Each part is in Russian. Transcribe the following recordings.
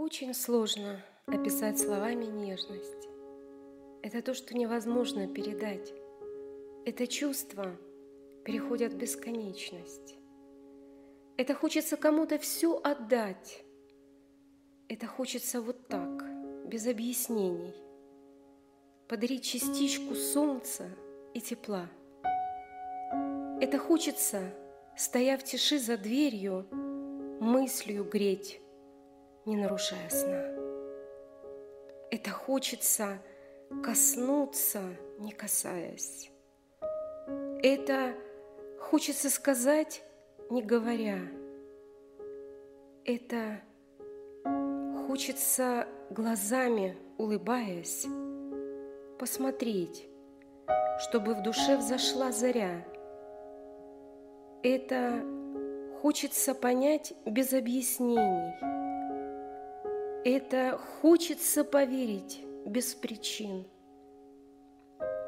Очень сложно описать словами нежность. Это то, что невозможно передать. Это чувство переходит в бесконечность. Это хочется кому-то все отдать. Это хочется вот так, без объяснений. Подарить частичку солнца и тепла. Это хочется, стоя в тиши за дверью, мыслью греть, не нарушая сна. Это хочется коснуться, не касаясь. Это хочется сказать, не говоря. Это хочется глазами, улыбаясь, посмотреть, чтобы в душе взошла заря. Это хочется понять без объяснений. Это хочется поверить без причин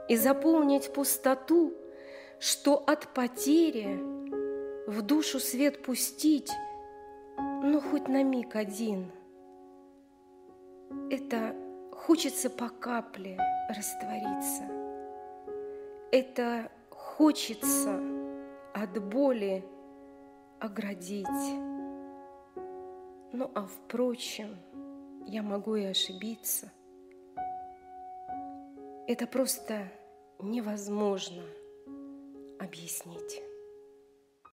и заполнить пустоту, что от потери в душу свет пустить, ну хоть на миг один. Это хочется по капле раствориться. Это хочется от боли оградить. Ну а впрочем, я могу и ошибиться. Это просто невозможно объяснить.